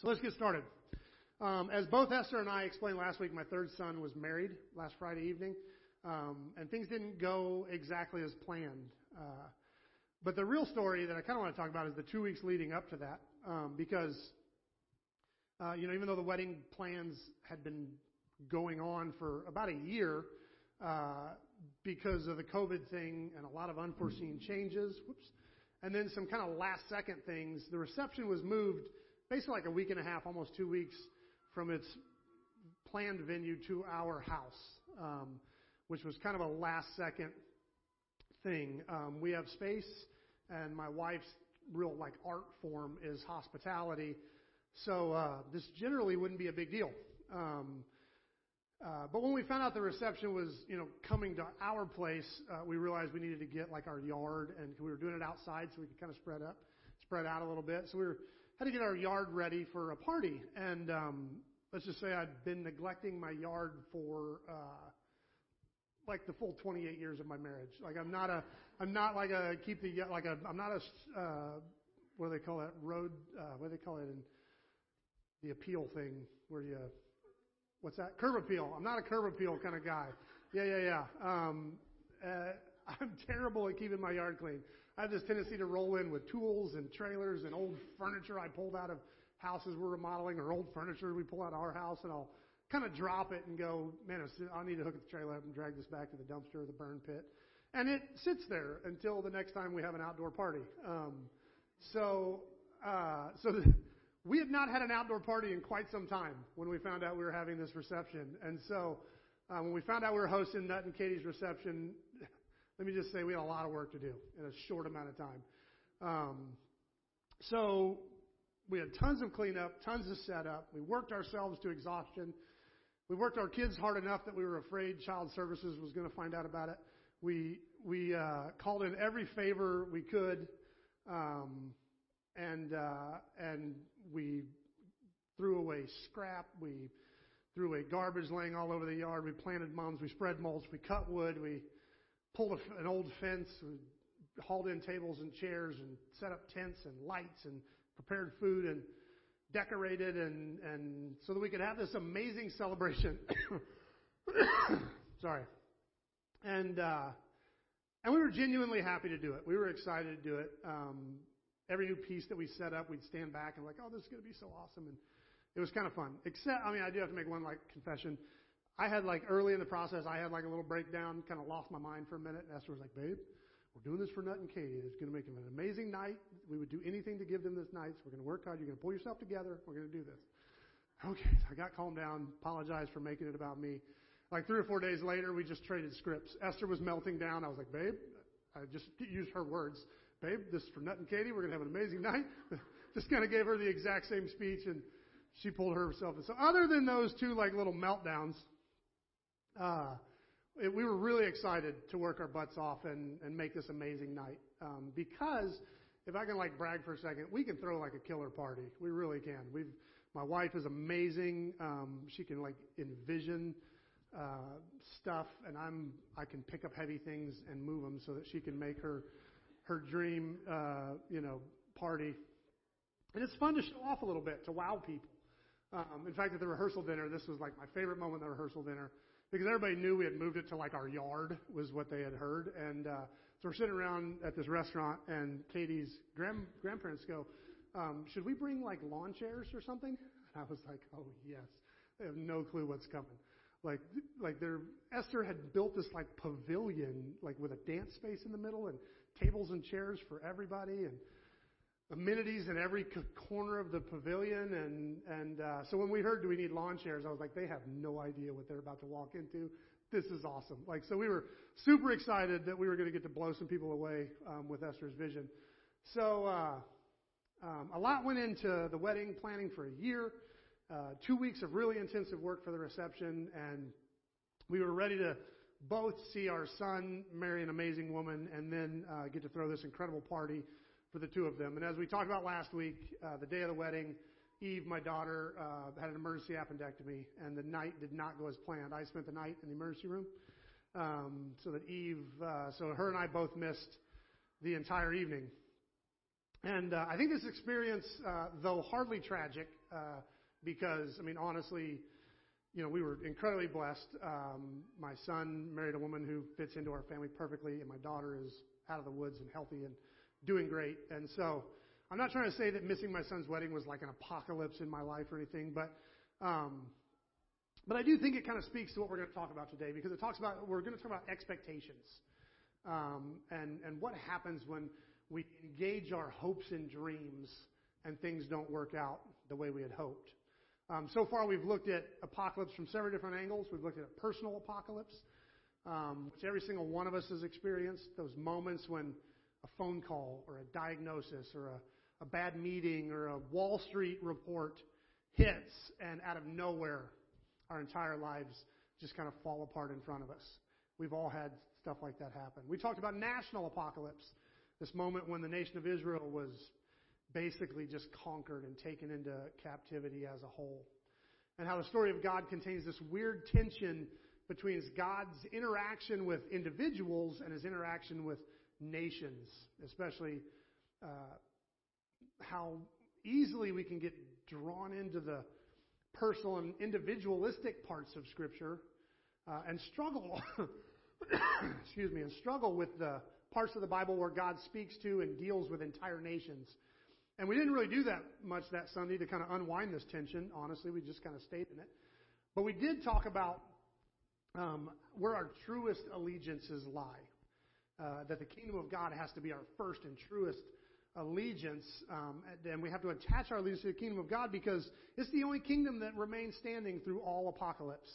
So let's get started. Um, as both Esther and I explained last week, my third son was married last Friday evening, um, and things didn't go exactly as planned. Uh, but the real story that I kind of want to talk about is the two weeks leading up to that, um, because uh, you know, even though the wedding plans had been going on for about a year, uh, because of the COVID thing and a lot of unforeseen changes, whoops, and then some kind of last second things, the reception was moved basically like a week and a half, almost two weeks from its planned venue to our house, um, which was kind of a last second thing. Um, we have space, and my wife's real like art form is hospitality, so uh, this generally wouldn't be a big deal. Um, uh, but when we found out the reception was, you know, coming to our place, uh, we realized we needed to get like our yard, and we were doing it outside, so we could kind of spread up, spread out a little bit. So we were had to get our yard ready for a party, and um, let's just say I'd been neglecting my yard for uh, like the full 28 years of my marriage. Like I'm not a, I'm not like a keep the like a, I'm not a, uh, what do they call that road? Uh, what do they call it in the appeal thing where you, what's that? Curb appeal. I'm not a curb appeal kind of guy. Yeah, yeah, yeah. Um, uh, I'm terrible at keeping my yard clean. I have this tendency to roll in with tools and trailers and old furniture I pulled out of houses we're remodeling or old furniture we pull out of our house, and I'll kind of drop it and go, man, I need to hook the trailer up and drag this back to the dumpster or the burn pit. And it sits there until the next time we have an outdoor party. Um, so, uh, so the, we had not had an outdoor party in quite some time when we found out we were having this reception. And so, uh, when we found out we were hosting Nut and Katie's reception, let me just say we had a lot of work to do in a short amount of time. Um, so we had tons of cleanup, tons of setup. We worked ourselves to exhaustion. We worked our kids hard enough that we were afraid child services was going to find out about it. We we uh, called in every favor we could, um, and uh, and we threw away scrap. We threw away garbage laying all over the yard. We planted mums. We spread mulch. We cut wood. We pulled an old fence, and hauled in tables and chairs, and set up tents and lights, and prepared food and decorated, and and so that we could have this amazing celebration. Sorry, and uh, and we were genuinely happy to do it. We were excited to do it. Um, every new piece that we set up, we'd stand back and like, oh, this is going to be so awesome, and it was kind of fun. Except, I mean, I do have to make one like confession. I had like early in the process, I had like a little breakdown, kind of lost my mind for a minute. And Esther was like, babe, we're doing this for Nut and Katie. It's going to make them an amazing night. We would do anything to give them this night. So we're going to work hard. You're going to pull yourself together. We're going to do this. Okay. So I got calmed down, apologized for making it about me. Like three or four days later, we just traded scripts. Esther was melting down. I was like, babe, I just used her words. Babe, this is for Nut and Katie. We're going to have an amazing night. just kind of gave her the exact same speech and she pulled herself. So other than those two like little meltdowns, uh, it, we were really excited to work our butts off and, and make this amazing night. Um, because if I can like brag for a second, we can throw like a killer party. We really can. We've, my wife is amazing. Um, she can like envision uh, stuff, and I'm I can pick up heavy things and move them so that she can make her her dream, uh, you know, party. And it's fun to show off a little bit to wow people. Um, in fact, at the rehearsal dinner, this was like my favorite moment at the rehearsal dinner because everybody knew we had moved it to like our yard was what they had heard. And uh, so we're sitting around at this restaurant, and Katie's grand, grandparents go, um, "Should we bring like lawn chairs or something?" And I was like, "Oh yes." They have no clue what's coming. Like, like their Esther had built this like pavilion, like with a dance space in the middle and tables and chairs for everybody, and amenities in every corner of the pavilion. And, and uh, so when we heard, do we need lawn chairs? I was like, they have no idea what they're about to walk into. This is awesome. Like, so we were super excited that we were going to get to blow some people away um, with Esther's vision. So uh, um, a lot went into the wedding planning for a year. Uh, two weeks of really intensive work for the reception, and we were ready to both see our son marry an amazing woman and then uh, get to throw this incredible party for the two of them. And as we talked about last week, uh, the day of the wedding, Eve, my daughter, uh, had an emergency appendectomy, and the night did not go as planned. I spent the night in the emergency room, um, so that Eve, uh, so her and I both missed the entire evening. And uh, I think this experience, uh, though hardly tragic, uh, because, I mean, honestly, you know, we were incredibly blessed. Um, my son married a woman who fits into our family perfectly, and my daughter is out of the woods and healthy and doing great. And so I'm not trying to say that missing my son's wedding was like an apocalypse in my life or anything, but um, but I do think it kind of speaks to what we're going to talk about today because it talks about we're going to talk about expectations um, and and what happens when we engage our hopes and dreams and things don't work out the way we had hoped. Um, so far, we've looked at apocalypse from several different angles. We've looked at a personal apocalypse, um, which every single one of us has experienced. Those moments when a phone call or a diagnosis or a, a bad meeting or a Wall Street report hits, and out of nowhere, our entire lives just kind of fall apart in front of us. We've all had stuff like that happen. We talked about national apocalypse, this moment when the nation of Israel was basically just conquered and taken into captivity as a whole. And how the story of God contains this weird tension between God's interaction with individuals and his interaction with nations, especially uh, how easily we can get drawn into the personal and individualistic parts of Scripture uh, and struggle, excuse me, and struggle with the parts of the Bible where God speaks to and deals with entire nations. And we didn't really do that much that Sunday to kind of unwind this tension. Honestly, we just kind of stayed in it. But we did talk about um, where our truest allegiances lie. Uh, that the kingdom of God has to be our first and truest allegiance, um, and we have to attach our allegiance to the kingdom of God because it's the only kingdom that remains standing through all apocalypse.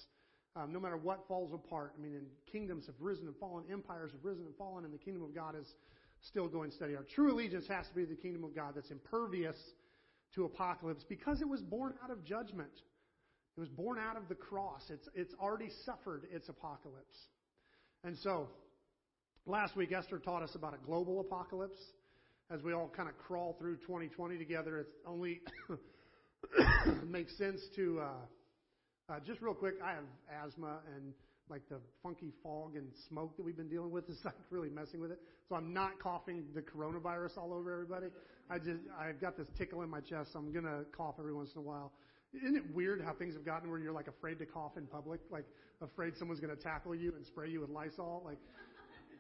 Um, no matter what falls apart. I mean, and kingdoms have risen and fallen, empires have risen and fallen, and the kingdom of God is still going steady. Our true allegiance has to be the kingdom of God that's impervious to apocalypse because it was born out of judgment. It was born out of the cross. It's, it's already suffered its apocalypse. And so, last week Esther taught us about a global apocalypse. As we all kind of crawl through 2020 together, it only makes sense to uh, uh, just real quick. I have asthma and like the funky fog and smoke that we've been dealing with is like really messing with it. So I'm not coughing the coronavirus all over everybody. I just I've got this tickle in my chest, so I'm gonna cough every once in a while. Isn't it weird how things have gotten where you're like afraid to cough in public, like afraid someone's gonna tackle you and spray you with Lysol? Like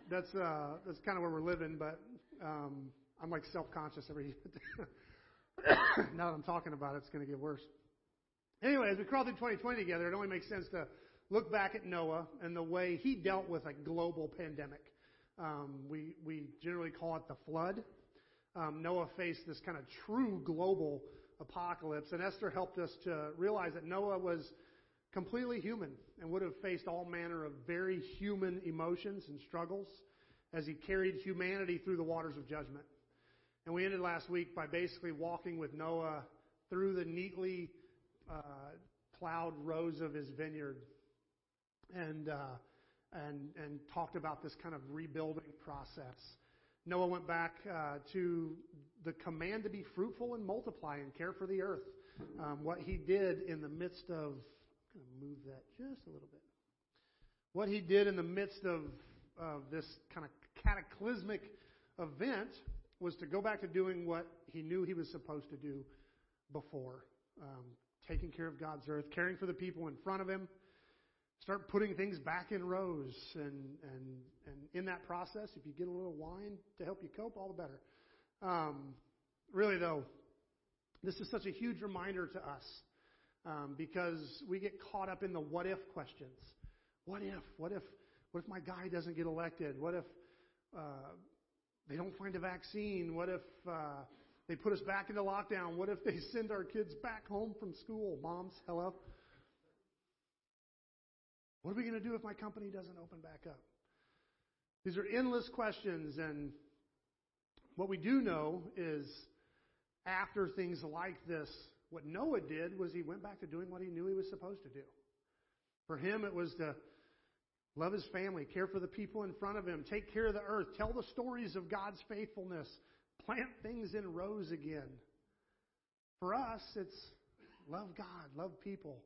that's uh that's kind of where we're living, but um I'm like self-conscious every now that I'm talking about it, it's going to get worse. Anyway, as we crawl through 2020 together, it only makes sense to look back at Noah and the way he dealt with a global pandemic. Um, we, we generally call it the flood. Um, Noah faced this kind of true global apocalypse, and Esther helped us to realize that Noah was completely human and would have faced all manner of very human emotions and struggles as he carried humanity through the waters of judgment. And we ended last week by basically walking with Noah through the neatly uh, plowed rows of his vineyard and, uh, and, and talked about this kind of rebuilding process. Noah went back uh, to the command to be fruitful and multiply and care for the earth. Um, what he did in the midst of, going to move that just a little bit. What he did in the midst of, of this kind of cataclysmic event was to go back to doing what he knew he was supposed to do before um, taking care of God's earth, caring for the people in front of him, Start putting things back in rows. And, and, and in that process, if you get a little wine to help you cope, all the better. Um, really, though, this is such a huge reminder to us um, because we get caught up in the what if questions. What if? What if? What if my guy doesn't get elected? What if uh, they don't find a vaccine? What if uh, they put us back into lockdown? What if they send our kids back home from school? Moms, hello. What are we going to do if my company doesn't open back up? These are endless questions, and what we do know is after things like this, what Noah did was he went back to doing what he knew he was supposed to do. For him, it was to love his family, care for the people in front of him, take care of the earth, tell the stories of God's faithfulness, plant things in rows again. For us, it's love God, love people,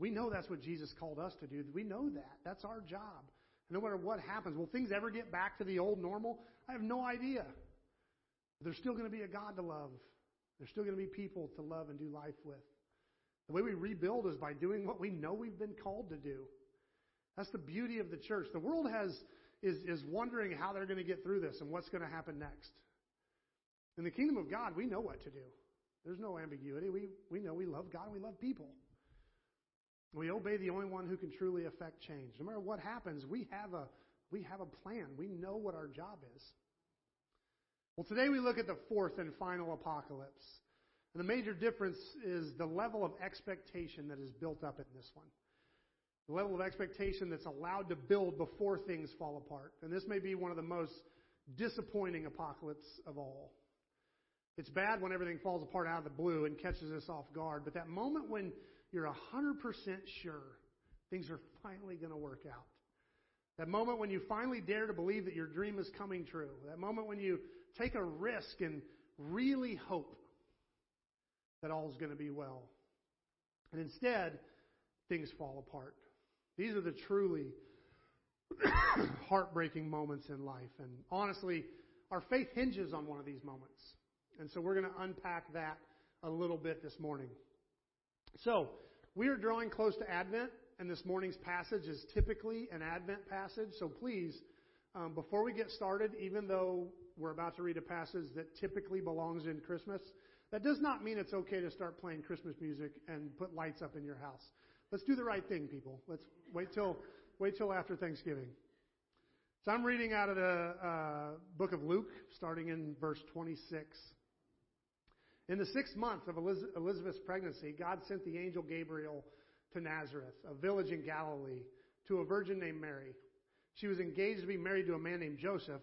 we know that's what Jesus called us to do. We know that. That's our job. no matter what happens, will things ever get back to the old normal? I have no idea. There's still going to be a God to love. There's still going to be people to love and do life with. The way we rebuild is by doing what we know we've been called to do. That's the beauty of the church. The world has is, is wondering how they're going to get through this and what's going to happen next. In the kingdom of God, we know what to do. There's no ambiguity. We, we know we love God and we love people. We obey the only one who can truly affect change. No matter what happens, we have a, we have a plan. We know what our job is. Well, today we look at the fourth and final apocalypse. And the major difference is the level of expectation that is built up in this one. The level of expectation that's allowed to build before things fall apart. And this may be one of the most disappointing apocalypse of all. It's bad when everything falls apart out of the blue and catches us off guard, but that moment when you're 100% sure things are finally going to work out. That moment when you finally dare to believe that your dream is coming true. That moment when you take a risk and really hope that all is going to be well. And instead, things fall apart. These are the truly heartbreaking moments in life. And honestly, our faith hinges on one of these moments. And so we're going to unpack that a little bit this morning. So, we are drawing close to Advent, and this morning's passage is typically an Advent passage. So please, um, before we get started, even though we're about to read a passage that typically belongs in Christmas, that does not mean it's okay to start playing Christmas music and put lights up in your house. Let's do the right thing, people. Let's wait till wait till after Thanksgiving. So I'm reading out of the uh, book of Luke, starting in verse 26. In the sixth month of Elizabeth's pregnancy, God sent the angel Gabriel to Nazareth, a village in Galilee, to a virgin named Mary. She was engaged to be married to a man named Joseph,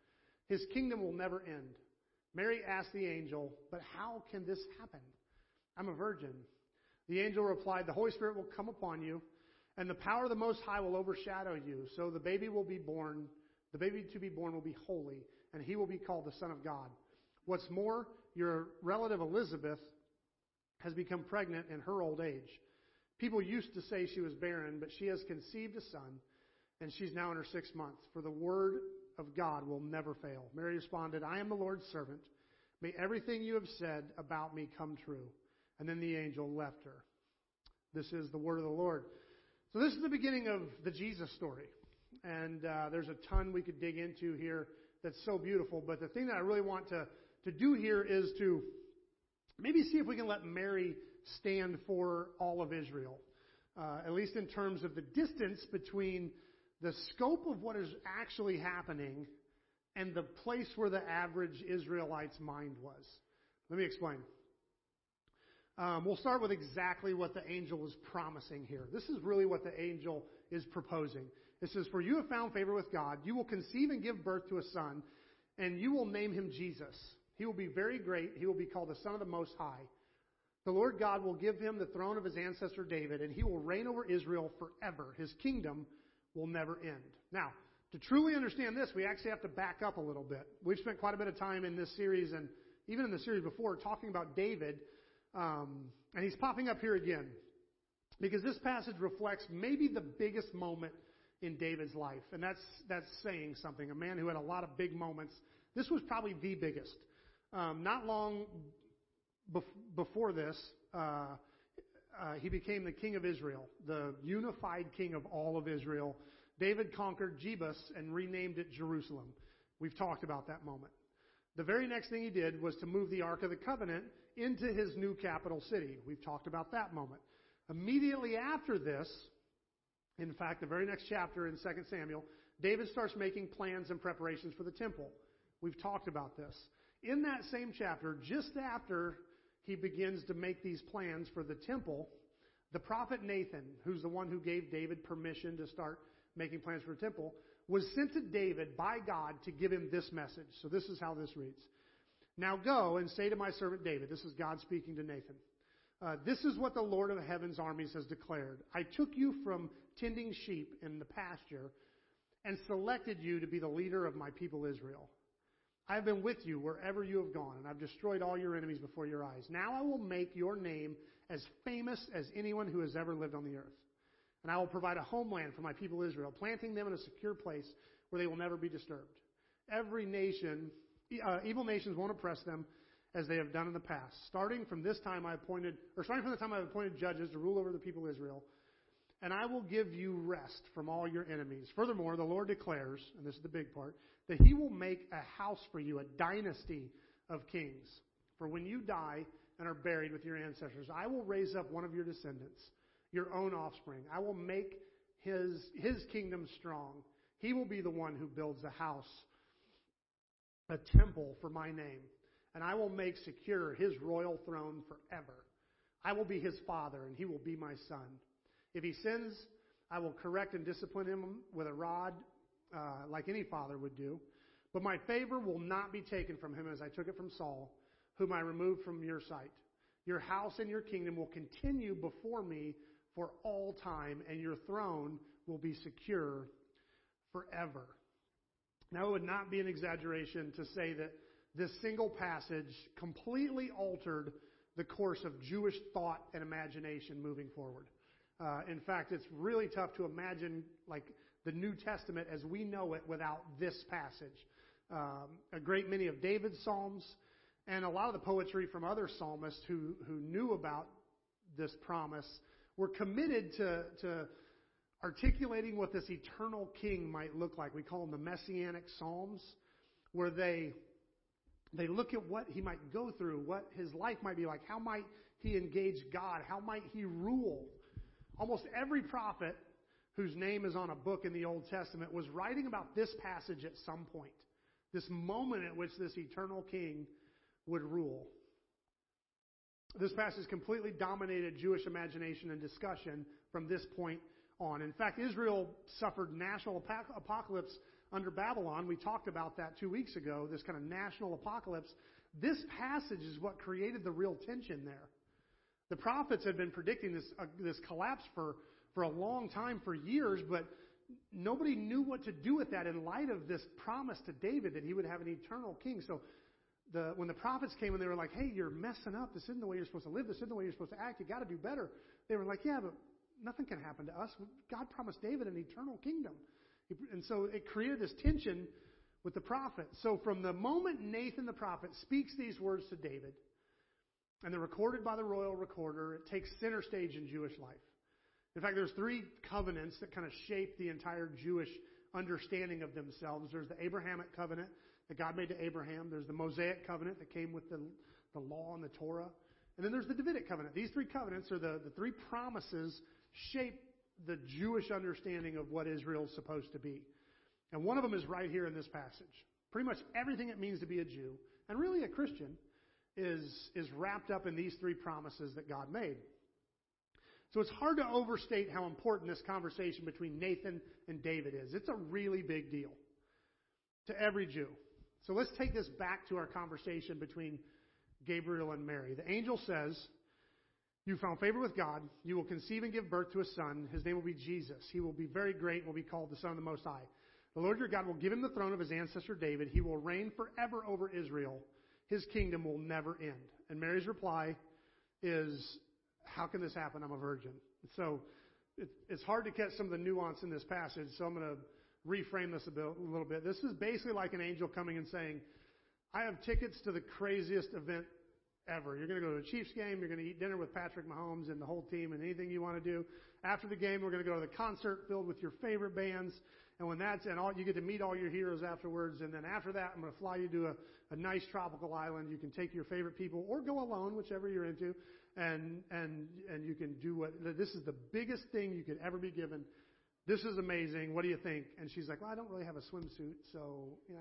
His kingdom will never end. Mary asked the angel, But how can this happen? I'm a virgin. The angel replied, The Holy Spirit will come upon you, and the power of the Most High will overshadow you. So the baby will be born, the baby to be born will be holy, and he will be called the Son of God. What's more, your relative Elizabeth has become pregnant in her old age. People used to say she was barren, but she has conceived a son, and she's now in her sixth month. For the word of God will never fail. Mary responded, I am the Lord's servant. May everything you have said about me come true. And then the angel left her. This is the word of the Lord. So this is the beginning of the Jesus story. And uh, there's a ton we could dig into here that's so beautiful. But the thing that I really want to to do here is to maybe see if we can let Mary stand for all of Israel, uh, at least in terms of the distance between the scope of what is actually happening and the place where the average Israelite's mind was. Let me explain. Um, we'll start with exactly what the angel was promising here. This is really what the angel is proposing. It says, For you have found favor with God. You will conceive and give birth to a son, and you will name him Jesus. He will be very great. He will be called the Son of the Most High. The Lord God will give him the throne of his ancestor David, and he will reign over Israel forever. His kingdom will never end. Now, to truly understand this, we actually have to back up a little bit. We've spent quite a bit of time in this series, and even in the series before, talking about David, um, and he's popping up here again because this passage reflects maybe the biggest moment in David's life, and that's that's saying something. A man who had a lot of big moments. This was probably the biggest. Um, not long bef- before this, uh, uh, he became the king of Israel, the unified king of all of Israel. David conquered Jebus and renamed it Jerusalem. We've talked about that moment. The very next thing he did was to move the Ark of the Covenant into his new capital city. We've talked about that moment. Immediately after this, in fact, the very next chapter in 2 Samuel, David starts making plans and preparations for the temple. We've talked about this. In that same chapter, just after he begins to make these plans for the temple, the prophet Nathan, who's the one who gave David permission to start making plans for the temple, was sent to David by God to give him this message. So this is how this reads. Now go and say to my servant David, this is God speaking to Nathan. Uh, this is what the Lord of heaven's armies has declared. I took you from tending sheep in the pasture and selected you to be the leader of my people Israel. I have been with you wherever you have gone, and I've destroyed all your enemies before your eyes. Now I will make your name as famous as anyone who has ever lived on the earth. And I will provide a homeland for my people Israel, planting them in a secure place where they will never be disturbed. Every nation, uh, evil nations won't oppress them as they have done in the past. Starting from this time I appointed, or starting from the time I appointed judges to rule over the people Israel, and I will give you rest from all your enemies. Furthermore, the Lord declares, and this is the big part, that he will make a house for you, a dynasty of kings. For when you die and are buried with your ancestors, I will raise up one of your descendants, your own offspring. I will make his, his kingdom strong. He will be the one who builds a house, a temple for my name and I will make secure his royal throne forever. I will be his father, and he will be my son. If he sins, I will correct and discipline him with a rod, uh, like any father would do. But my favor will not be taken from him as I took it from Saul, whom I removed from your sight. Your house and your kingdom will continue before me for all time, and your throne will be secure forever. Now, it would not be an exaggeration to say that this single passage completely altered the course of Jewish thought and imagination moving forward. Uh, in fact, it's really tough to imagine like the New Testament as we know it without this passage. Um, a great many of David's psalms and a lot of the poetry from other psalmists who who knew about this promise were committed to to articulating what this eternal king might look like. We call them the messianic psalms, where they they look at what he might go through, what his life might be like. How might he engage God? How might he rule? Almost every prophet whose name is on a book in the Old Testament was writing about this passage at some point. This moment at which this eternal king would rule. This passage completely dominated Jewish imagination and discussion from this point on. In fact, Israel suffered national apocalypse under Babylon. We talked about that two weeks ago, this kind of national apocalypse. This passage is what created the real tension there. The prophets had been predicting this, uh, this collapse for, for a long time, for years, but nobody knew what to do with that in light of this promise to David that he would have an eternal king. So the, when the prophets came and they were like, hey, you're messing up. This isn't the way you're supposed to live. This isn't the way you're supposed to act. You got to do better. They were like, yeah, but nothing can happen to us. God promised David an eternal kingdom. And so it created this tension with the prophet. So from the moment Nathan the prophet speaks these words to David, and they're recorded by the royal recorder, it takes center stage in Jewish life. In fact, there's three covenants that kind of shape the entire Jewish understanding of themselves. There's the Abrahamic covenant that God made to Abraham. There's the Mosaic covenant that came with the, the law and the Torah. And then there's the Davidic covenant. These three covenants are the, the three promises shape the Jewish understanding of what Israel is supposed to be. And one of them is right here in this passage. Pretty much everything it means to be a Jew, and really a Christian, is, is wrapped up in these three promises that God made. So it's hard to overstate how important this conversation between Nathan and David is. It's a really big deal to every Jew. So let's take this back to our conversation between Gabriel and Mary. The angel says, you found favor with God. You will conceive and give birth to a son. His name will be Jesus. He will be very great and will be called the Son of the Most High. The Lord your God will give him the throne of his ancestor David. He will reign forever over Israel. His kingdom will never end. And Mary's reply is, How can this happen? I'm a virgin. So it's hard to catch some of the nuance in this passage, so I'm going to reframe this a, bit, a little bit. This is basically like an angel coming and saying, I have tickets to the craziest event ever. You're going to go to a Chiefs game. You're going to eat dinner with Patrick Mahomes and the whole team and anything you want to do. After the game, we're going to go to the concert filled with your favorite bands. And when that's, and all, you get to meet all your heroes afterwards. And then after that, I'm going to fly you to a, a nice tropical island. You can take your favorite people or go alone, whichever you're into. And, and, and you can do what, this is the biggest thing you could ever be given. This is amazing. What do you think? And she's like, well, I don't really have a swimsuit. So, yeah.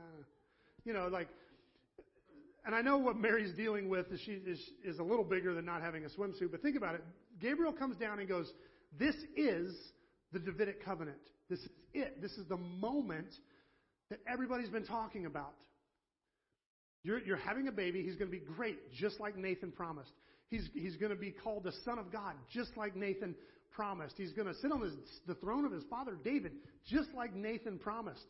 You know, like, and I know what Mary's dealing with is she is, is a little bigger than not having a swimsuit, but think about it. Gabriel comes down and goes, This is the Davidic covenant. This is it. This is the moment that everybody's been talking about. You're, you're having a baby. He's going to be great, just like Nathan promised. He's, he's going to be called the Son of God, just like Nathan promised. He's going to sit on his, the throne of his father David, just like Nathan promised.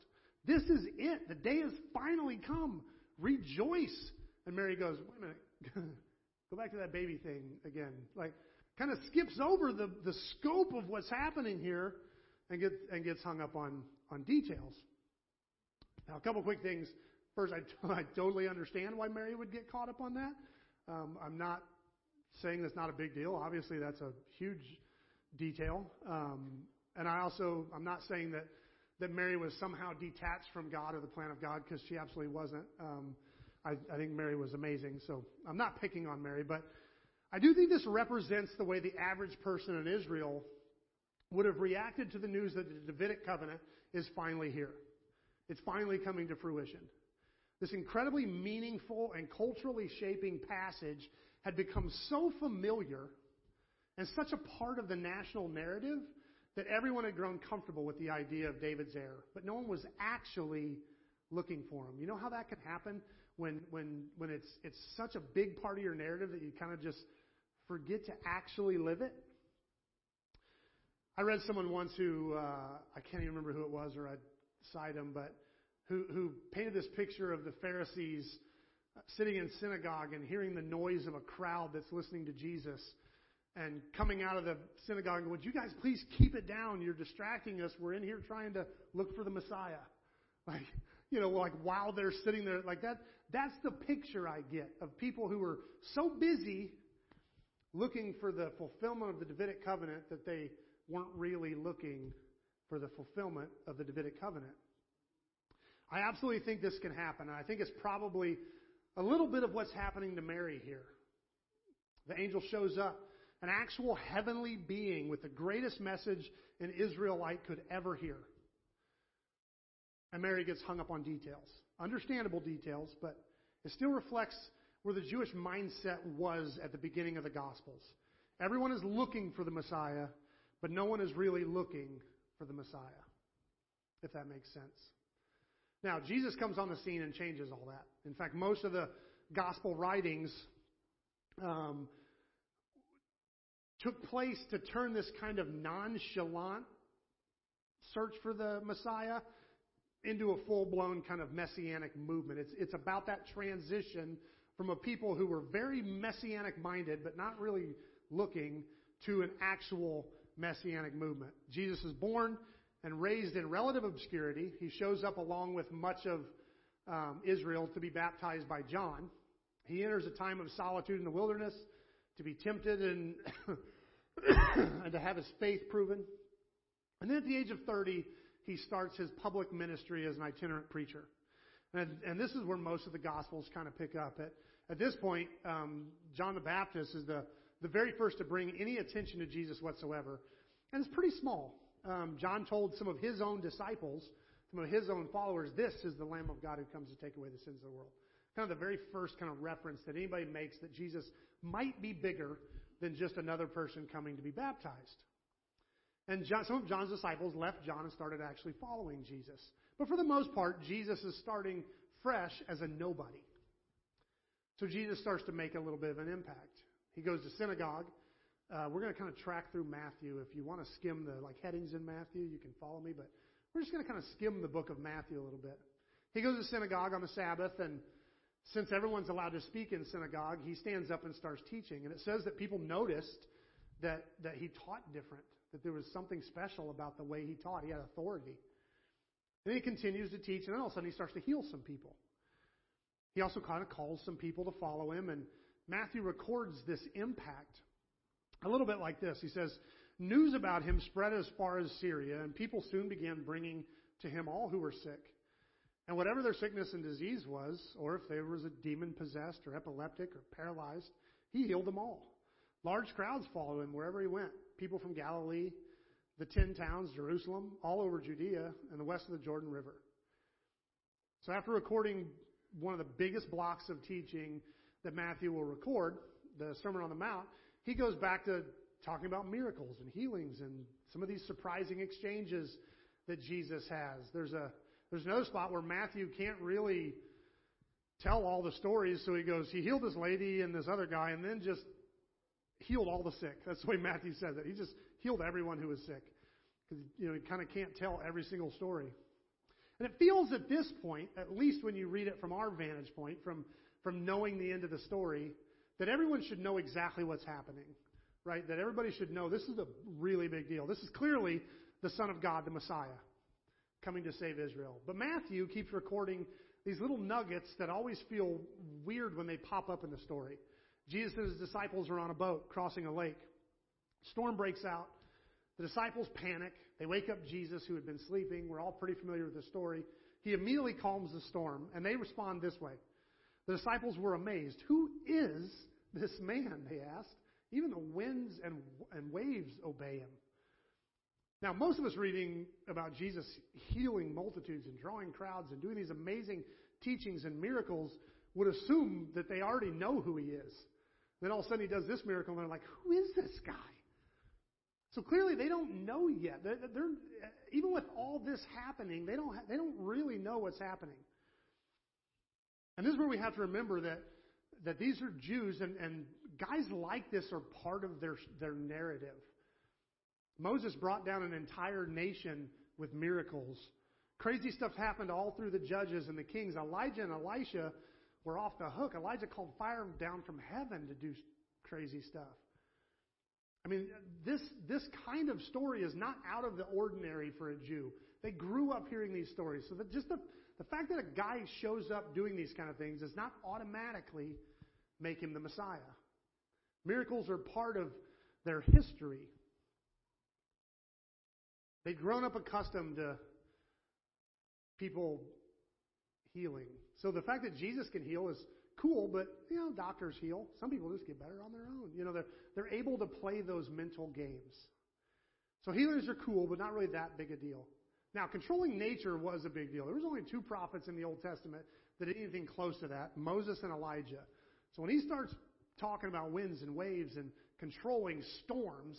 This is it. The day has finally come. Rejoice. And Mary goes, wait a minute. Go back to that baby thing again. Like, kind of skips over the, the scope of what's happening here and gets, and gets hung up on, on details. Now, a couple quick things. First, I, I totally understand why Mary would get caught up on that. Um, I'm not saying that's not a big deal. Obviously, that's a huge detail. Um, and I also, I'm not saying that, that Mary was somehow detached from God or the plan of God because she absolutely wasn't. Um, I, I think Mary was amazing. So I'm not picking on Mary, but I do think this represents the way the average person in Israel would have reacted to the news that the Davidic covenant is finally here. It's finally coming to fruition. This incredibly meaningful and culturally shaping passage had become so familiar and such a part of the national narrative that everyone had grown comfortable with the idea of David's heir, but no one was actually looking for him. You know how that can happen when when when it's it's such a big part of your narrative that you kind of just forget to actually live it. I read someone once who uh, I can't even remember who it was, or I'd cite him, but who who painted this picture of the Pharisees sitting in synagogue and hearing the noise of a crowd that's listening to Jesus and coming out of the synagogue, would you guys please keep it down? You're distracting us. We're in here trying to look for the Messiah. Like, you know, like while they're sitting there, like that, that's the picture I get of people who are so busy looking for the fulfillment of the Davidic covenant that they weren't really looking for the fulfillment of the Davidic covenant. I absolutely think this can happen, I think it's probably a little bit of what's happening to Mary here. The angel shows up, an actual heavenly being with the greatest message an Israelite could ever hear. And Mary gets hung up on details. Understandable details, but it still reflects where the Jewish mindset was at the beginning of the Gospels. Everyone is looking for the Messiah, but no one is really looking for the Messiah, if that makes sense. Now, Jesus comes on the scene and changes all that. In fact, most of the gospel writings um, took place to turn this kind of nonchalant search for the Messiah into a full blown kind of messianic movement. It's, it's about that transition from a people who were very messianic minded, but not really looking, to an actual messianic movement. Jesus is born and raised in relative obscurity. He shows up along with much of um, Israel to be baptized by John. He enters a time of solitude in the wilderness to be tempted and, and to have his faith proven. And then at the age of 30, he starts his public ministry as an itinerant preacher. And, and this is where most of the Gospels kind of pick up. At, at this point, um, John the Baptist is the, the very first to bring any attention to Jesus whatsoever. And it's pretty small. Um, John told some of his own disciples, some of his own followers, this is the Lamb of God who comes to take away the sins of the world. Kind of the very first kind of reference that anybody makes that Jesus might be bigger than just another person coming to be baptized. And John, some of John's disciples left John and started actually following Jesus. But for the most part, Jesus is starting fresh as a nobody. So Jesus starts to make a little bit of an impact. He goes to synagogue. Uh, we're going to kind of track through Matthew. If you want to skim the like headings in Matthew, you can follow me. But we're just going to kind of skim the book of Matthew a little bit. He goes to synagogue on the Sabbath, and since everyone's allowed to speak in synagogue, he stands up and starts teaching. And it says that people noticed that, that he taught different, that there was something special about the way he taught. He had authority. Then he continues to teach, and then all of a sudden he starts to heal some people. He also kind of calls some people to follow him, and Matthew records this impact a little bit like this. He says, News about him spread as far as Syria, and people soon began bringing to him all who were sick. And whatever their sickness and disease was, or if there was a demon possessed or epileptic or paralyzed, he healed them all. Large crowds followed him wherever he went. People from Galilee, the ten towns, Jerusalem, all over Judea, and the west of the Jordan River. So after recording one of the biggest blocks of teaching that Matthew will record, the Sermon on the Mount, he goes back to talking about miracles and healings and some of these surprising exchanges that Jesus has. There's a there's another spot where Matthew can't really tell all the stories. So he goes, he healed this lady and this other guy, and then just healed all the sick. That's the way Matthew says it. He just healed everyone who was sick. Because, you know, he kind of can't tell every single story. And it feels at this point, at least when you read it from our vantage point, from, from knowing the end of the story, that everyone should know exactly what's happening. Right? That everybody should know this is a really big deal. This is clearly the Son of God, the Messiah, coming to save Israel. But Matthew keeps recording these little nuggets that always feel weird when they pop up in the story. Jesus and his disciples are on a boat crossing a lake. Storm breaks out. The disciples panic. They wake up Jesus, who had been sleeping. We're all pretty familiar with the story. He immediately calms the storm, and they respond this way. The disciples were amazed. Who is this man? They asked. Even the winds and, and waves obey him. Now, most of us reading about Jesus healing multitudes and drawing crowds and doing these amazing teachings and miracles would assume that they already know who he is. Then all of a sudden he does this miracle and they're like, who is this guy? So clearly they don't know yet. They're, they're, even with all this happening, they don't, they don't really know what's happening. And this is where we have to remember that, that these are Jews and, and guys like this are part of their, their narrative. Moses brought down an entire nation with miracles. Crazy stuff happened all through the judges and the kings. Elijah and Elisha were off the hook. Elijah called fire down from heaven to do crazy stuff. I mean, this, this kind of story is not out of the ordinary for a Jew. They grew up hearing these stories. So that just the, the fact that a guy shows up doing these kind of things does not automatically make him the Messiah. Miracles are part of their history. They'd grown up accustomed to people healing. So the fact that Jesus can heal is cool, but you know, doctors heal. Some people just get better on their own. You know, they're they're able to play those mental games. So healers are cool, but not really that big a deal. Now, controlling nature was a big deal. There was only two prophets in the Old Testament that did anything close to that, Moses and Elijah. So when he starts talking about winds and waves and controlling storms,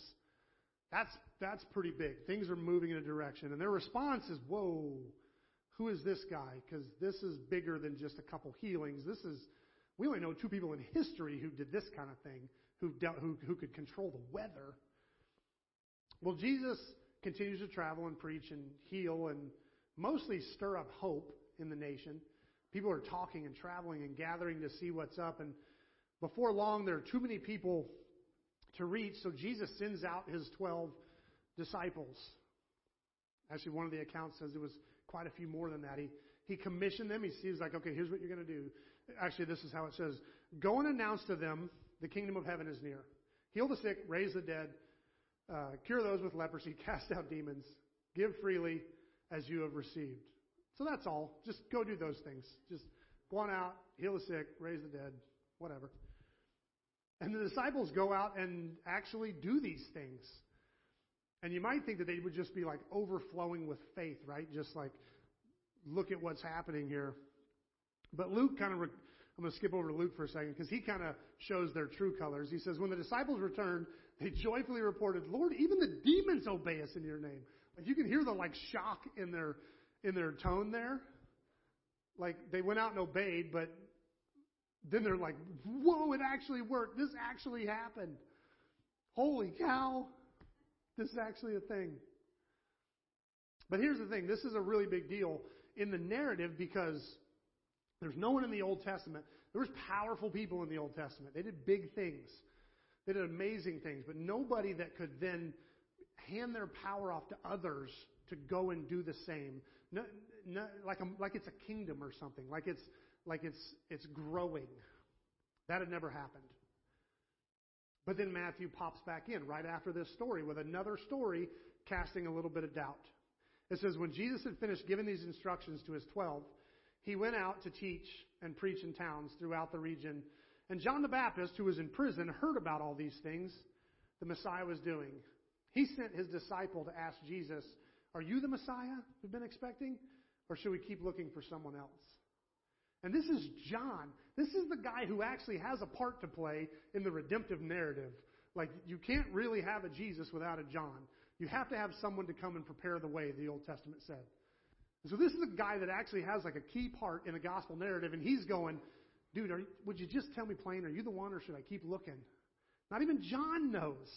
that's that's pretty big. Things are moving in a direction. And their response is, whoa, who is this guy? Because this is bigger than just a couple healings. This is, we only know two people in history who did this kind of thing, who, dealt, who, who could control the weather. Well, Jesus continues to travel and preach and heal and mostly stir up hope in the nation. People are talking and traveling and gathering to see what's up. And before long, there are too many people to reach, so Jesus sends out his 12 disciples. Actually, one of the accounts says it was quite a few more than that. He, he commissioned them. He sees like, okay, here's what you're going to do. Actually, this is how it says. Go and announce to them the kingdom of heaven is near. Heal the sick, raise the dead, uh, cure those with leprosy, cast out demons, give freely as you have received. So that's all. Just go do those things. Just go on out, heal the sick, raise the dead, whatever. And the disciples go out and actually do these things. And you might think that they would just be like overflowing with faith, right? Just like, look at what's happening here. But Luke kind of, re- I'm going to skip over Luke for a second because he kind of shows their true colors. He says, when the disciples returned, they joyfully reported, Lord, even the demons obey us in your name. Like you can hear the like shock in their, in their tone there. Like they went out and obeyed, but then they're like, whoa, it actually worked. This actually happened. Holy cow. This is actually a thing. But here's the thing this is a really big deal in the narrative because there's no one in the Old Testament. There was powerful people in the Old Testament. They did big things. They did amazing things, but nobody that could then hand their power off to others to go and do the same. No, no, like, a, like it's a kingdom or something. Like it's like it's it's growing. That had never happened. But then Matthew pops back in right after this story with another story casting a little bit of doubt. It says, When Jesus had finished giving these instructions to his twelve, he went out to teach and preach in towns throughout the region. And John the Baptist, who was in prison, heard about all these things the Messiah was doing. He sent his disciple to ask Jesus, Are you the Messiah we've been expecting? Or should we keep looking for someone else? And this is John. This is the guy who actually has a part to play in the redemptive narrative. Like, you can't really have a Jesus without a John. You have to have someone to come and prepare the way, the Old Testament said. So this is a guy that actually has like a key part in the gospel narrative, and he's going, dude, would you just tell me plain? Are you the one, or should I keep looking? Not even John knows.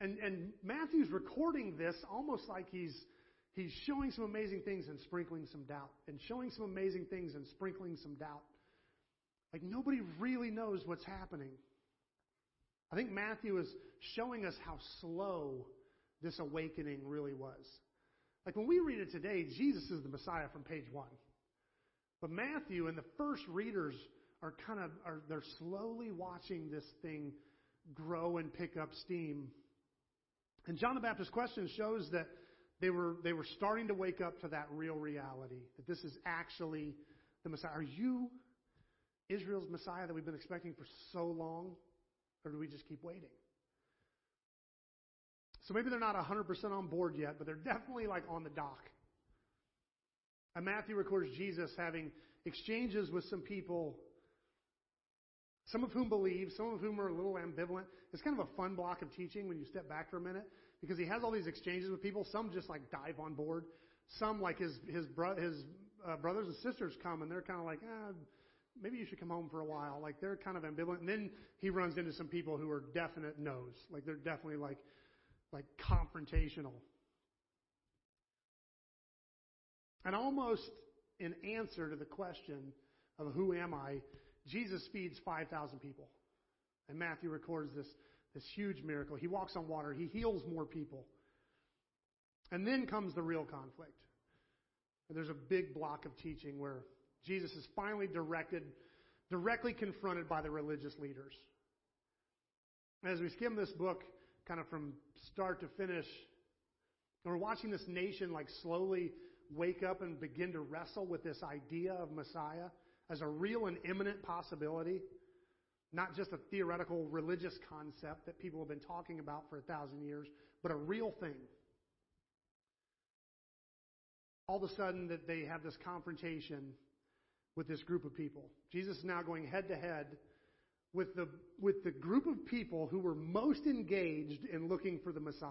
And, and Matthew's recording this almost like he's, he's showing some amazing things and sprinkling some doubt, and showing some amazing things and sprinkling some doubt. Like nobody really knows what's happening. I think Matthew is showing us how slow this awakening really was. Like when we read it today, Jesus is the Messiah from page one. But Matthew and the first readers are kind of are they're slowly watching this thing grow and pick up steam. And John the Baptist's question shows that they were they were starting to wake up to that real reality that this is actually the Messiah. Are you Israel's Messiah that we've been expecting for so long, or do we just keep waiting? So maybe they're not 100% on board yet, but they're definitely like on the dock. And Matthew records Jesus having exchanges with some people, some of whom believe, some of whom are a little ambivalent. It's kind of a fun block of teaching when you step back for a minute because he has all these exchanges with people. Some just like dive on board. Some like his his, bro- his uh, brothers and sisters come and they're kind of like, ah, maybe you should come home for a while. Like they're kind of ambivalent. And then he runs into some people who are definite no's. Like they're definitely like like confrontational. And almost in answer to the question of who am I, Jesus feeds 5,000 people. And Matthew records this, this huge miracle. He walks on water. He heals more people. And then comes the real conflict. And there's a big block of teaching where Jesus is finally directed, directly confronted by the religious leaders. As we skim this book, kind of from start to finish. And we're watching this nation like slowly wake up and begin to wrestle with this idea of Messiah as a real and imminent possibility, not just a theoretical religious concept that people have been talking about for a thousand years, but a real thing. All of a sudden that they have this confrontation with this group of people. Jesus is now going head to head with the, with the group of people who were most engaged in looking for the Messiah.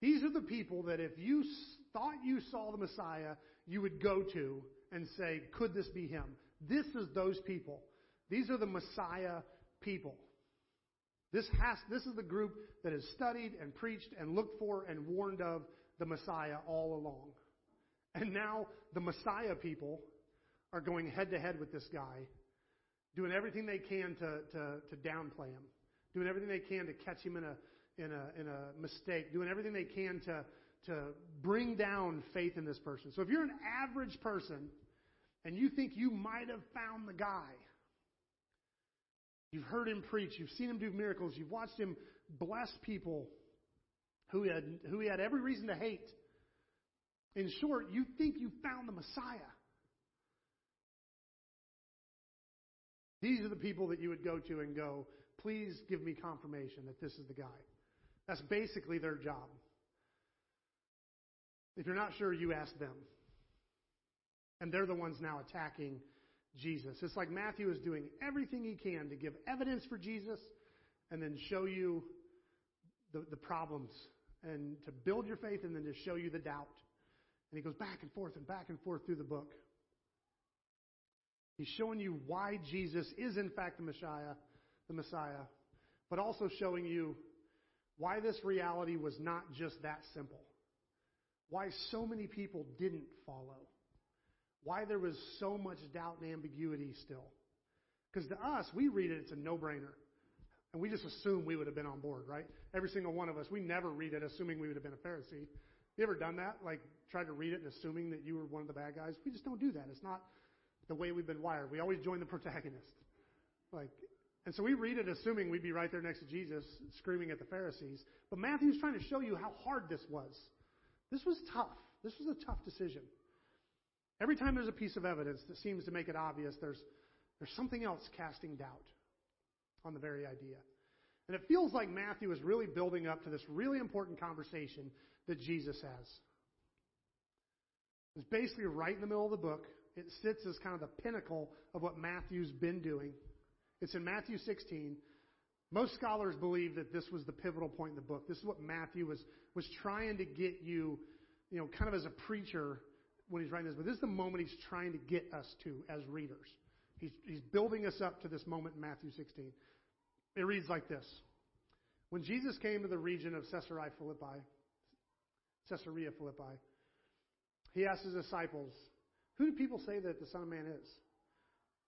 These are the people that if you thought you saw the Messiah, you would go to and say, could this be him? This is those people. These are the Messiah people. This has, this is the group that has studied and preached and looked for and warned of the Messiah all along. And now the Messiah people are going head to head with this guy doing everything they can to, to, to downplay him, doing everything they can to catch him in a, in a, in a mistake, doing everything they can to, to bring down faith in this person. So if you're an average person and you think you might have found the guy, you've heard him preach, you've seen him do miracles, you've watched him bless people who he had, who he had every reason to hate. In short, you think you found the Messiah. These are the people that you would go to and go, please give me confirmation that this is the guy. That's basically their job. If you're not sure, you ask them. And they're the ones now attacking Jesus. It's like Matthew is doing everything he can to give evidence for Jesus and then show you the, the problems and to build your faith and then to show you the doubt. And he goes back and forth and back and forth through the book. He's showing you why Jesus is in fact the Messiah, the Messiah, but also showing you why this reality was not just that simple. Why so many people didn't follow. Why there was so much doubt and ambiguity still. Because to us, we read it, it's a no-brainer. And we just assume we would have been on board, right? Every single one of us, we never read it assuming we would have been a Pharisee. You ever done that? Like, tried to read it and assuming that you were one of the bad guys? We just don't do that. It's not the way we've been wired. We always join the protagonist. Like, and so we read it assuming we'd be right there next to Jesus screaming at the Pharisees. But Matthew's trying to show you how hard this was. This was tough. This was a tough decision. Every time there's a piece of evidence that seems to make it obvious, there's, there's something else casting doubt on the very idea. And it feels like Matthew is really building up to this really important conversation that Jesus has. It's basically right in the middle of the book. It sits as kind of the pinnacle of what Matthew's been doing. It's in Matthew 16. Most scholars believe that this was the pivotal point in the book. This is what Matthew was, was trying to get you, you know, kind of as a preacher when he's writing this, but this is the moment he's trying to get us to as readers. He's, he's building us up to this moment in Matthew 16. It reads like this When Jesus came to the region of Caesarea Philippi, Caesarea Philippi, he asked his disciples, Who do people say that the Son of Man is?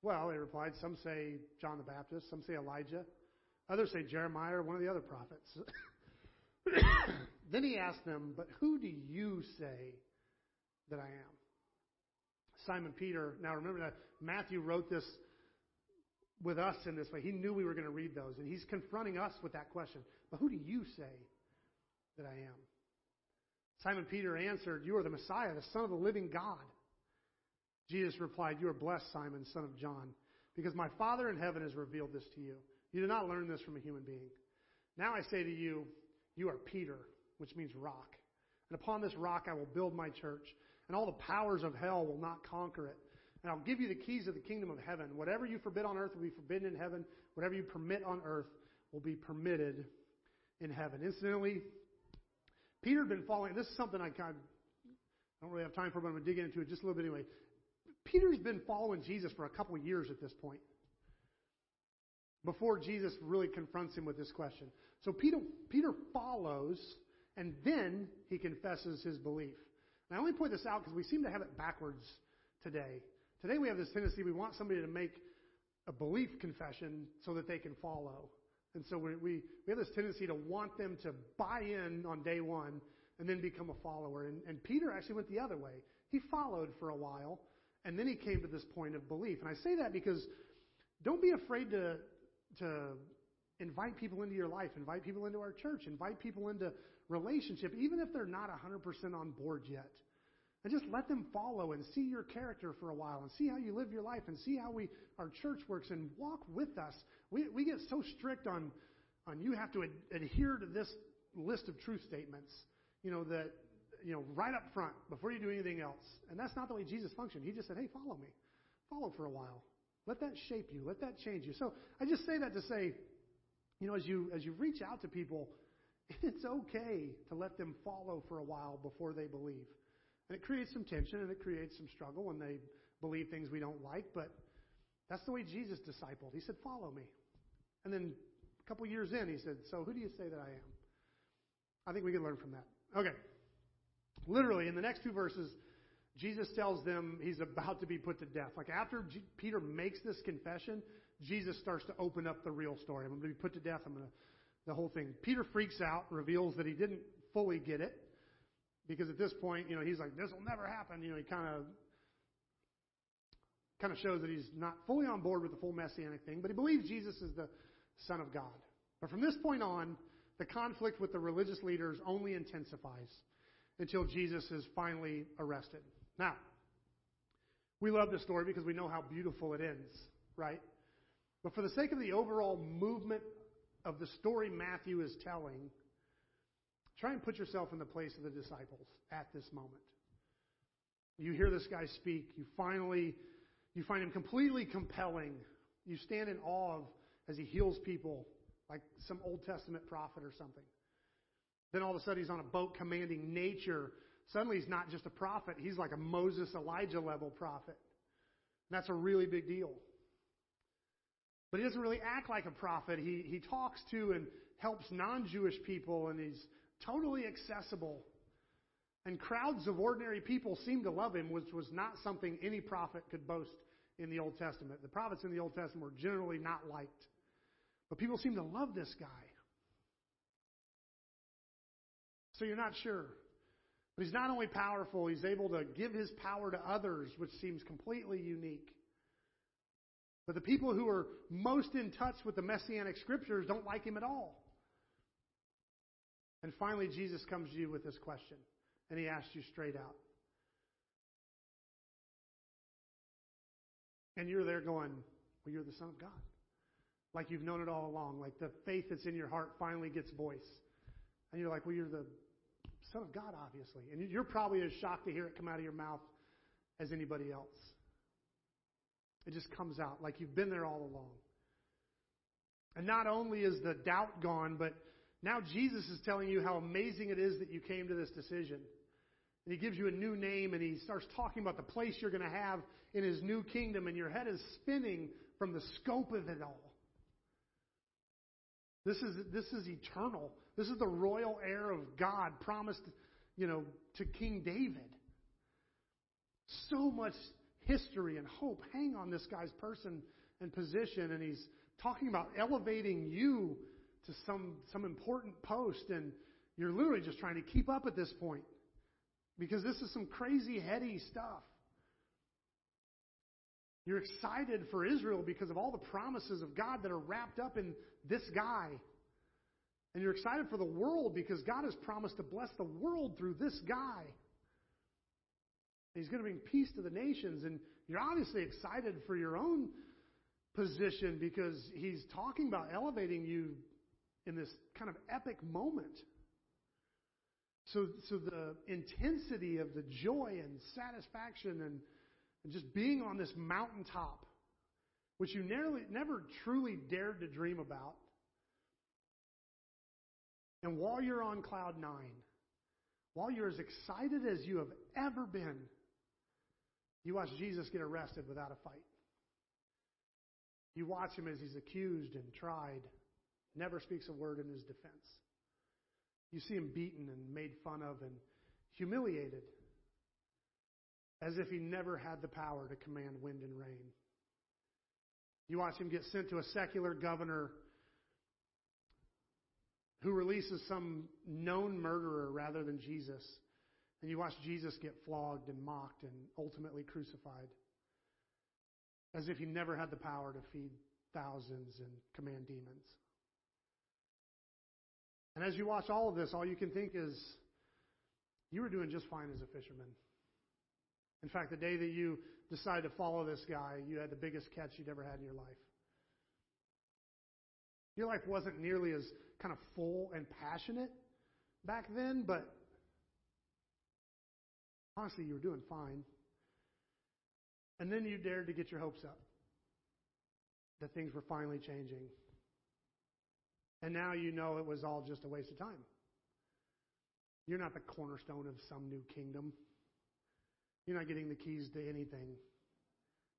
Well, they replied, Some say John the Baptist, some say Elijah, others say Jeremiah or one of the other prophets. then he asked them, But who do you say that I am? Simon Peter, now remember that Matthew wrote this with us in this way. He knew we were going to read those, and he's confronting us with that question. But who do you say that I am? Simon Peter answered, You are the Messiah, the Son of the living God. Jesus replied, You are blessed, Simon, son of John, because my Father in heaven has revealed this to you. You did not learn this from a human being. Now I say to you, You are Peter, which means rock. And upon this rock I will build my church, and all the powers of hell will not conquer it. And I'll give you the keys of the kingdom of heaven. Whatever you forbid on earth will be forbidden in heaven. Whatever you permit on earth will be permitted in heaven. Incidentally, Peter had been following, this is something I kind of, I don't really have time for, but I'm going to dig into it just a little bit anyway. Peter's been following Jesus for a couple of years at this point. Before Jesus really confronts him with this question. So Peter, Peter follows, and then he confesses his belief. And I only point this out because we seem to have it backwards today. Today we have this tendency, we want somebody to make a belief confession so that they can follow. And so we, we, we have this tendency to want them to buy in on day one and then become a follower. And, and Peter actually went the other way. He followed for a while, and then he came to this point of belief. And I say that because don't be afraid to, to invite people into your life, invite people into our church, invite people into relationship, even if they're not 100% on board yet. And just let them follow and see your character for a while and see how you live your life and see how we, our church works and walk with us. We, we get so strict on, on you have to ad- adhere to this list of truth statements, you know, that, you know, right up front before you do anything else. And that's not the way Jesus functioned. He just said, hey, follow me. Follow for a while. Let that shape you. Let that change you. So I just say that to say, you know, as you, as you reach out to people, it's okay to let them follow for a while before they believe. And it creates some tension and it creates some struggle when they believe things we don't like, but that's the way Jesus discipled. He said, Follow me. And then a couple years in, he said, So who do you say that I am? I think we can learn from that. Okay. Literally, in the next two verses, Jesus tells them he's about to be put to death. Like after G- Peter makes this confession, Jesus starts to open up the real story. I'm going to be put to death. I'm going to, the whole thing. Peter freaks out, reveals that he didn't fully get it. Because at this point, you know, he's like, this will never happen. You know, he kind of kind of shows that he's not fully on board with the full messianic thing, but he believes Jesus is the Son of God. But from this point on, the conflict with the religious leaders only intensifies until Jesus is finally arrested. Now, we love this story because we know how beautiful it ends, right? But for the sake of the overall movement of the story Matthew is telling, Try and put yourself in the place of the disciples at this moment. You hear this guy speak. You finally, you find him completely compelling. You stand in awe of as he heals people like some Old Testament prophet or something. Then all of a sudden he's on a boat commanding nature. Suddenly he's not just a prophet. He's like a Moses, Elijah level prophet. And that's a really big deal. But he doesn't really act like a prophet. He, he talks to and helps non-Jewish people and he's totally accessible. And crowds of ordinary people seemed to love him, which was not something any prophet could boast in the Old Testament. The prophets in the Old Testament were generally not liked. But people seem to love this guy. So you're not sure. But he's not only powerful, he's able to give his power to others, which seems completely unique. But the people who are most in touch with the messianic scriptures don't like him at all. And finally, Jesus comes to you with this question, and he asks you straight out. And you're there going, Well, you're the Son of God. Like you've known it all along. Like the faith that's in your heart finally gets voice. And you're like, Well, you're the Son of God, obviously. And you're probably as shocked to hear it come out of your mouth as anybody else. It just comes out like you've been there all along. And not only is the doubt gone, but now Jesus is telling you how amazing it is that you came to this decision. And he gives you a new name and he starts talking about the place you're going to have in his new kingdom, and your head is spinning from the scope of it all. This is, this is eternal. This is the royal heir of God promised, you know, to King David. So much history and hope hang on this guy's person and position, and he's talking about elevating you to some, some important post, and you're literally just trying to keep up at this point because this is some crazy, heady stuff. You're excited for Israel because of all the promises of God that are wrapped up in this guy. And you're excited for the world because God has promised to bless the world through this guy. He's going to bring peace to the nations. And you're obviously excited for your own position because he's talking about elevating you in this kind of epic moment. So, so the intensity of the joy and satisfaction and, and just being on this mountaintop, which you never, never truly dared to dream about, and while you're on cloud nine, while you're as excited as you have ever been, you watch Jesus get arrested without a fight. You watch him as he's accused and tried, never speaks a word in his defense. You see him beaten and made fun of and humiliated as if he never had the power to command wind and rain. You watch him get sent to a secular governor who releases some known murderer rather than Jesus. And you watch Jesus get flogged and mocked and ultimately crucified as if he never had the power to feed thousands and command demons. And as you watch all of this, all you can think is, you were doing just fine as a fisherman. In fact, the day that you decided to follow this guy, you had the biggest catch you'd ever had in your life. Your life wasn't nearly as kind of full and passionate back then, but honestly, you were doing fine. And then you dared to get your hopes up that things were finally changing. And now you know it was all just a waste of time. You're not the cornerstone of some new kingdom. You're not getting the keys to anything.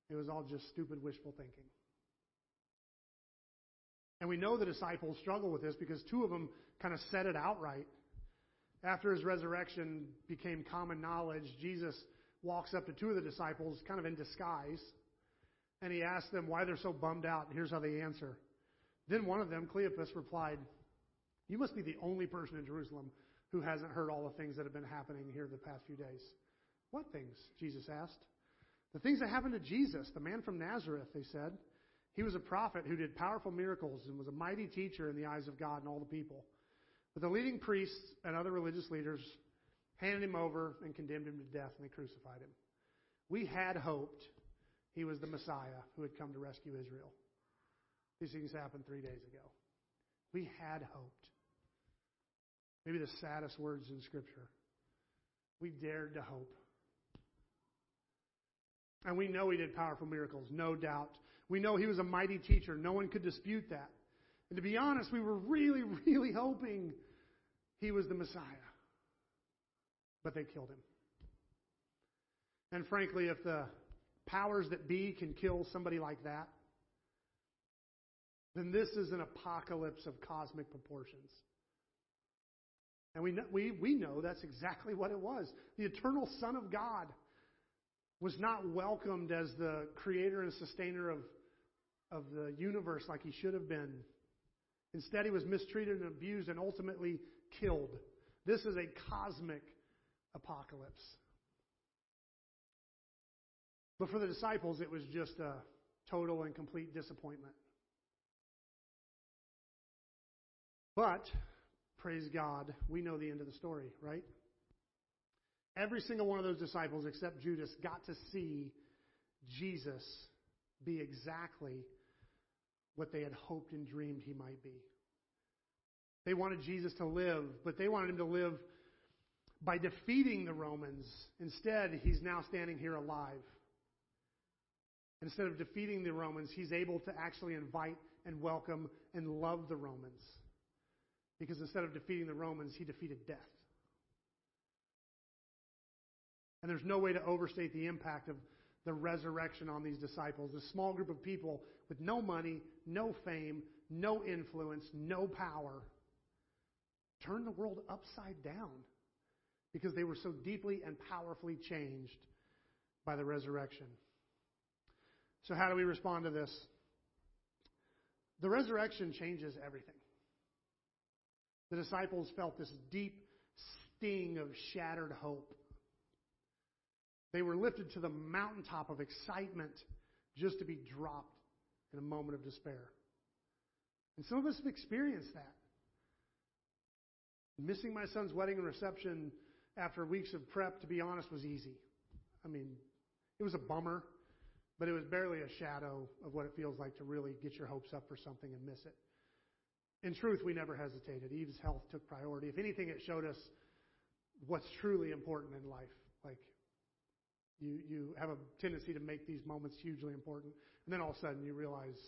It was all just stupid wishful thinking. And we know the disciples struggle with this because two of them kind of said it outright. After his resurrection became common knowledge, Jesus walks up to two of the disciples, kind of in disguise, and he asks them why they're so bummed out. And here's how they answer. Then one of them, Cleopas, replied, You must be the only person in Jerusalem who hasn't heard all the things that have been happening here the past few days. What things? Jesus asked. The things that happened to Jesus, the man from Nazareth, they said. He was a prophet who did powerful miracles and was a mighty teacher in the eyes of God and all the people. But the leading priests and other religious leaders handed him over and condemned him to death, and they crucified him. We had hoped he was the Messiah who had come to rescue Israel. These things happened three days ago. We had hoped. Maybe the saddest words in Scripture. We dared to hope. And we know he did powerful miracles, no doubt. We know he was a mighty teacher. No one could dispute that. And to be honest, we were really, really hoping he was the Messiah. But they killed him. And frankly, if the powers that be can kill somebody like that, then this is an apocalypse of cosmic proportions. And we know, we, we know that's exactly what it was. The eternal Son of God was not welcomed as the creator and sustainer of, of the universe like he should have been. Instead, he was mistreated and abused and ultimately killed. This is a cosmic apocalypse. But for the disciples, it was just a total and complete disappointment. But, praise God, we know the end of the story, right? Every single one of those disciples, except Judas, got to see Jesus be exactly what they had hoped and dreamed he might be. They wanted Jesus to live, but they wanted him to live by defeating the Romans. Instead, he's now standing here alive. Instead of defeating the Romans, he's able to actually invite and welcome and love the Romans. Because instead of defeating the Romans, he defeated death. And there's no way to overstate the impact of the resurrection on these disciples. this small group of people with no money, no fame, no influence, no power turned the world upside down because they were so deeply and powerfully changed by the resurrection. So, how do we respond to this? The resurrection changes everything. The disciples felt this deep sting of shattered hope. They were lifted to the mountaintop of excitement just to be dropped in a moment of despair. And some of us have experienced that. Missing my son's wedding and reception after weeks of prep, to be honest, was easy. I mean, it was a bummer, but it was barely a shadow of what it feels like to really get your hopes up for something and miss it. In truth, we never hesitated. Eve's health took priority. If anything, it showed us what's truly important in life. Like, you, you have a tendency to make these moments hugely important. And then all of a sudden you realize,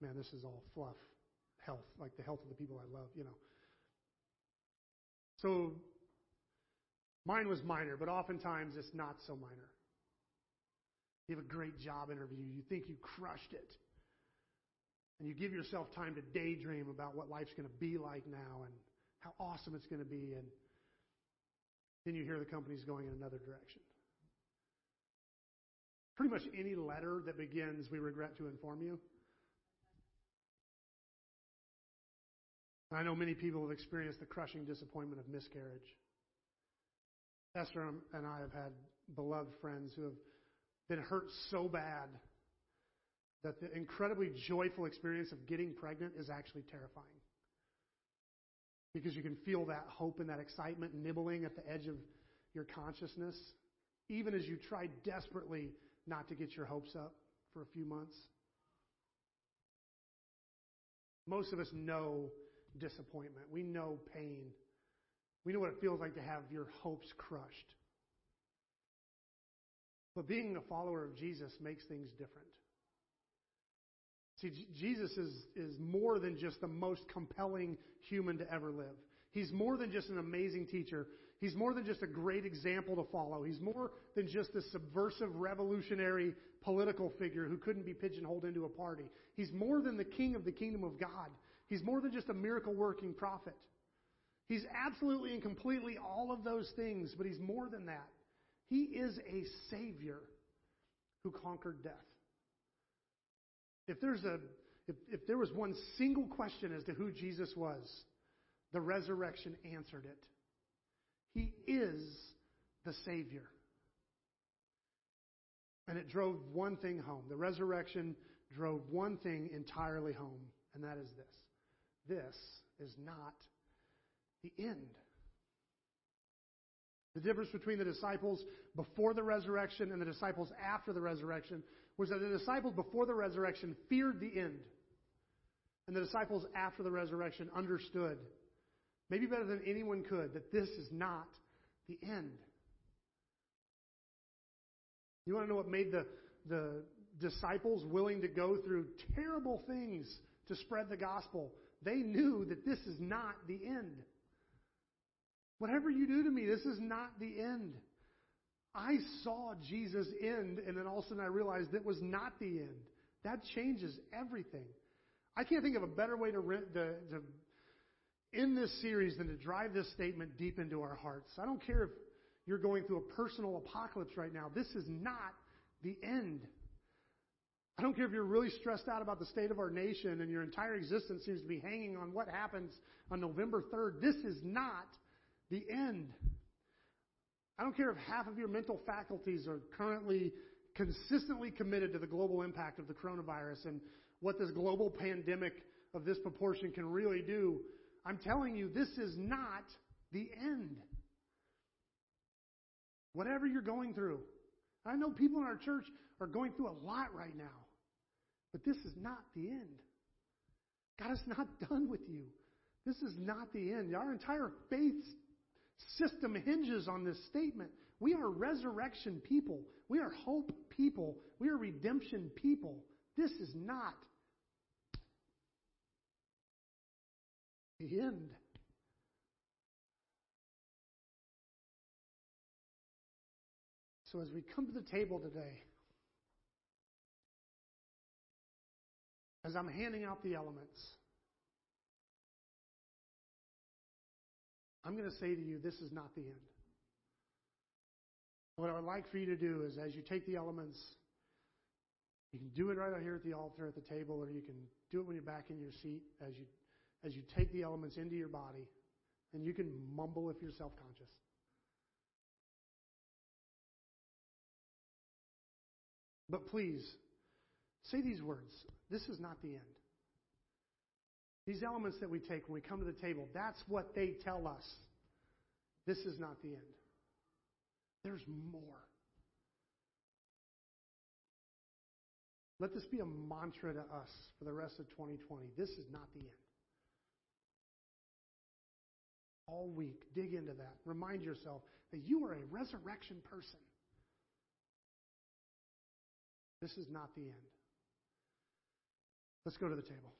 man, this is all fluff. Health, like the health of the people I love, you know. So mine was minor, but oftentimes it's not so minor. You have a great job interview. You think you crushed it. And you give yourself time to daydream about what life's going to be like now and how awesome it's going to be. And then you hear the company's going in another direction. Pretty much any letter that begins, we regret to inform you. I know many people have experienced the crushing disappointment of miscarriage. Esther and I have had beloved friends who have been hurt so bad that the incredibly joyful experience of getting pregnant is actually terrifying. Because you can feel that hope and that excitement nibbling at the edge of your consciousness, even as you try desperately not to get your hopes up for a few months. Most of us know disappointment. We know pain. We know what it feels like to have your hopes crushed. But being a follower of Jesus makes things different. See, Jesus is, is more than just the most compelling human to ever live. He's more than just an amazing teacher. He's more than just a great example to follow. He's more than just a subversive, revolutionary political figure who couldn't be pigeonholed into a party. He's more than the king of the kingdom of God. He's more than just a miracle working prophet. He's absolutely and completely all of those things, but he's more than that. He is a savior who conquered death. If there's a if, if there was one single question as to who Jesus was, the resurrection answered it. He is the Savior. And it drove one thing home. The resurrection drove one thing entirely home, and that is this. This is not the end. The difference between the disciples before the resurrection and the disciples after the resurrection was that the disciples before the resurrection feared the end. And the disciples after the resurrection understood maybe better than anyone could, that this is not the end. You want to know what made the, the disciples willing to go through terrible things to spread the gospel? They knew that this is not the end. Whatever you do to me, this is not the end. I saw Jesus end, and then all of a sudden I realized that was not the end. That changes everything. I can't think of a better way to, to, to in this series than to drive this statement deep into our hearts. I don't care if you're going through a personal apocalypse right now. This is not the end. I don't care if you're really stressed out about the state of our nation and your entire existence seems to be hanging on what happens on November 3rd. This is not the end. I don't care if half of your mental faculties are currently consistently committed to the global impact of the coronavirus and what this global pandemic of this proportion can really do. I'm telling you, this is not the end. Whatever you're going through. I know people in our church are going through a lot right now, but this is not the end. God is not done with you. This is not the end. Our entire faith system hinges on this statement. We are resurrection people. We are hope people. We are redemption people. This is not the end. So as we come to the table today, as I'm handing out the elements, I'm going to say to you, this is not the end. What I would like for you to do is as you take the elements, you can do it right out here at the altar at the table, or you can do it when you're back in your seat as you as you take the elements into your body, and you can mumble if you're self-conscious. But please, say these words. This is not the end. These elements that we take when we come to the table, that's what they tell us. This is not the end. There's more. Let this be a mantra to us for the rest of 2020. This is not the end. All week, dig into that. Remind yourself that you are a resurrection person. This is not the end. Let's go to the table.